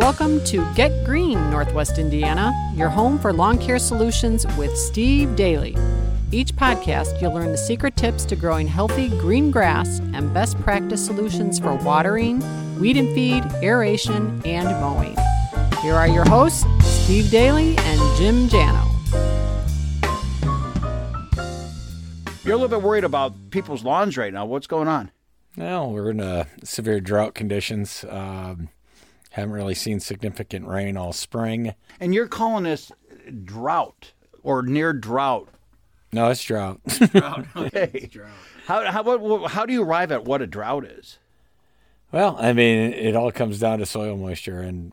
Welcome to Get Green, Northwest Indiana, your home for lawn care solutions with Steve Daly. Each podcast, you'll learn the secret tips to growing healthy green grass and best practice solutions for watering, weed and feed, aeration, and mowing. Here are your hosts, Steve Daly and Jim Jano. You're a little bit worried about people's lawns right now. What's going on? Well, we're in uh, severe drought conditions. Um, haven't really seen significant rain all spring. And you're calling this drought or near drought. No, it's drought. Drought. Okay. How, how, what, how do you arrive at what a drought is? well, I mean, it all comes down to soil moisture, and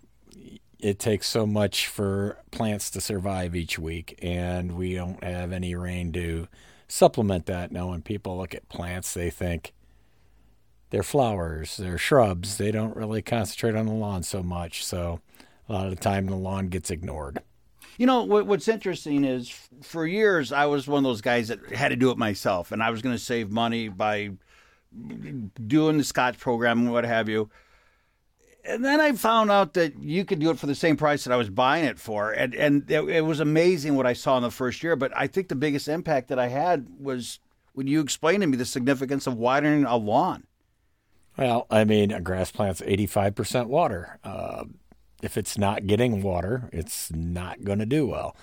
it takes so much for plants to survive each week, and we don't have any rain to supplement that. Now, when people look at plants, they think they're flowers, they're shrubs. They don't really concentrate on the lawn so much. So, a lot of the time, the lawn gets ignored. You know, what, what's interesting is for years, I was one of those guys that had to do it myself, and I was going to save money by doing the Scotts program and what have you. And then I found out that you could do it for the same price that I was buying it for. And, and it, it was amazing what I saw in the first year. But I think the biggest impact that I had was when you explained to me the significance of widening a lawn. Well, I mean, a grass plant's 85% water. Uh, if it's not getting water, it's not going to do well.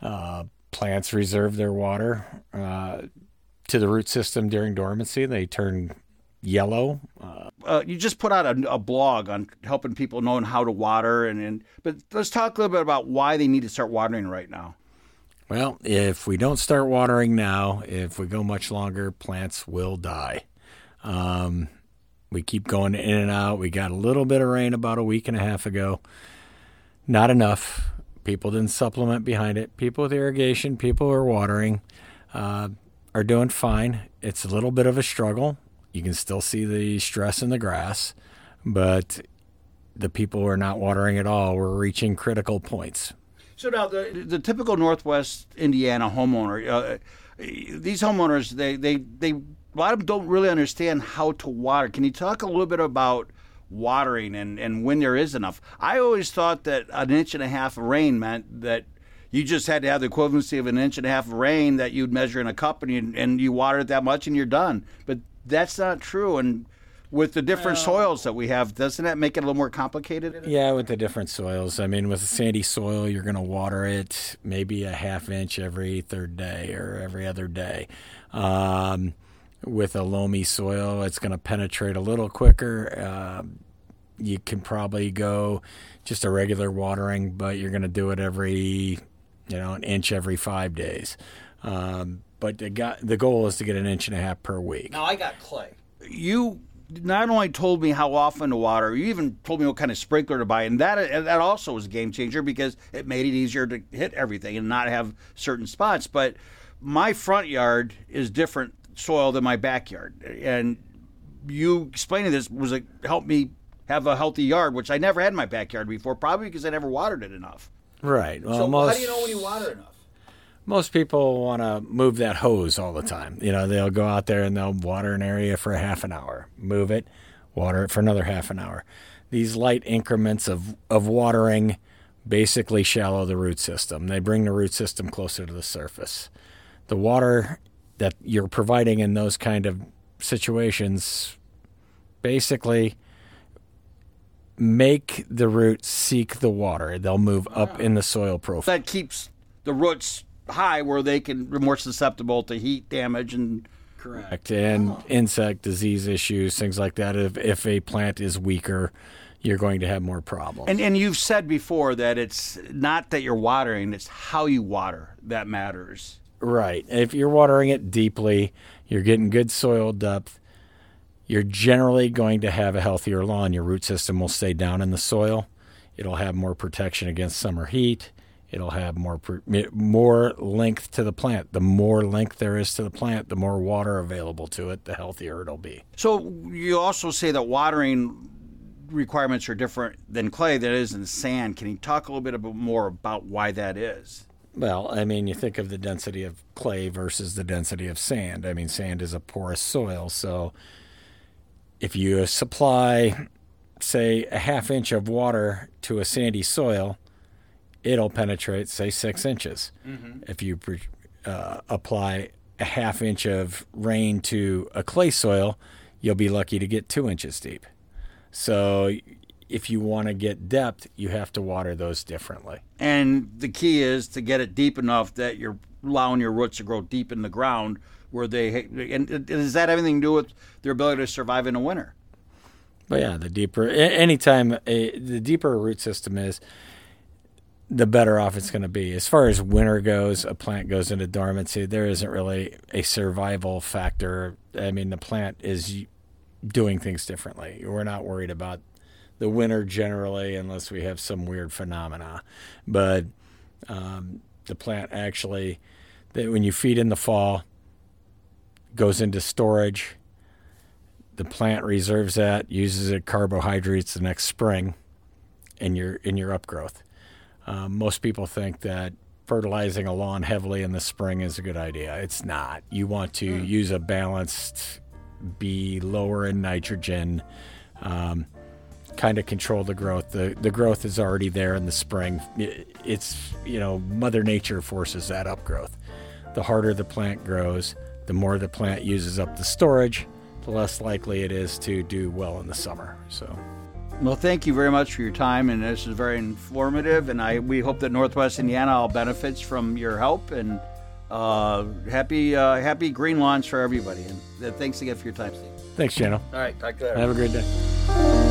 Uh, plants reserve their water uh, to the root system during dormancy. They turn yellow. Uh, Uh, you just put out a, a blog on helping people knowing how to water. And, and But let's talk a little bit about why they need to start watering right now. well, if we don't start watering now, if we go much longer, plants will die. Um, we keep going in and out. We got a little bit of rain about a week and a half ago. Not enough. People didn't supplement behind it. People with irrigation, people who are watering, uh, are doing fine. It's a little bit of a struggle. You can still see the stress in the grass, but the people who are not watering at all, we're reaching critical points. So now the the typical Northwest Indiana homeowner, uh, these homeowners, they they they a lot of them don't really understand how to water. Can you talk a little bit about watering and and when there is enough? I always thought that an inch and a half of rain meant that you just had to have the equivalency of an inch and a half of rain that you'd measure in a cup and you and you water it that much and you're done. But that's not true. And with the different soils that we have, doesn't that make it a little more complicated? Yeah, with the different soils. I mean, with a sandy soil, you're going to water it maybe a half inch every third day or every other day. Um, with a loamy soil, it's going to penetrate a little quicker. Um you can probably go just a regular watering, but you're going to do it every, you know, an inch every five days. Um, but the, go- the goal is to get an inch and a half per week. Now I got clay. You not only told me how often to water, you even told me what kind of sprinkler to buy, and that that also was a game changer because it made it easier to hit everything and not have certain spots. But my front yard is different soil in my backyard, and you explaining this was a, helped me have a healthy yard, which I never had in my backyard before, probably because I never watered it enough. Right. Well, So most, how do you know when you water enough? most people want to move that hose all the time. You know, they'll go out there and they'll water an area for a half an hour, move it, water it for another half an hour. These light increments of, of watering basically shallow the root system. They bring the root system closer to the surface. The water that you're providing in those kind of situations basically make the roots seek the water. They'll move up in the soil profile. That keeps the roots high where they can be more susceptible to heat damage and Correct. And insect disease issues, things like that. If, if a plant is weaker, you're going to have more problems. And and you've said before that it's not that you're watering, it's how you water that matters. Right. If you're watering it deeply, you're getting good soil depth, you're generally going to have a healthier lawn. Your root system will stay down in the soil. It'll have more protection against summer heat. It'll have more more length to the plant. The more length there is to the plant, the more water available to it, the healthier it'll be. So you also say that watering requirements are different than clay that is in sand. Can you talk a little bit more about why that is? Well, I mean, you think of the density of clay versus the density of sand. I mean, sand is a porous soil, so if you supply say, a half inch of water to a sandy soil, it'll penetrate, say, six inches. If you uh, apply a half inch of rain to a clay soil, you'll be lucky to get two inches deep. So if you want to get depth, you have to water those differently. And the key is to get it deep enough that you're allowing your roots to grow deep in the ground where they and does that have anything to do with their ability to survive in the winter? But yeah, the deeper anytime a, the deeper a root system is, the better off it's going to be. As far as winter goes, a plant goes into dormancy. There isn't really a survival factor. I mean, the plant is doing things differently. We're not worried about the winter generally, unless we have some weird phenomena. But um, the plant actually, that when you feed in the fall, goes into storage. The plant reserves that, uses it carbohydrates the next spring, in your in your upgrowth. Um, most people think that fertilizing a lawn heavily in the spring is a good idea. It's not. You want to mm. use a balanced, be lower in nitrogen, um, kind of control the growth. The the growth is already there in the spring. It's you know Mother Nature forces that upgrowth. The harder the plant grows, the more the plant uses up the storage, the less likely it is to do well in the summer. So. Well, thank you very much for your time, and this is very informative. And I we hope that Northwest Indiana all benefits from your help. And uh, happy uh, happy green lawns for everybody. And uh, thanks again for your time, Steve. Thanks, Jano. All right, talk to you later. Have a great day.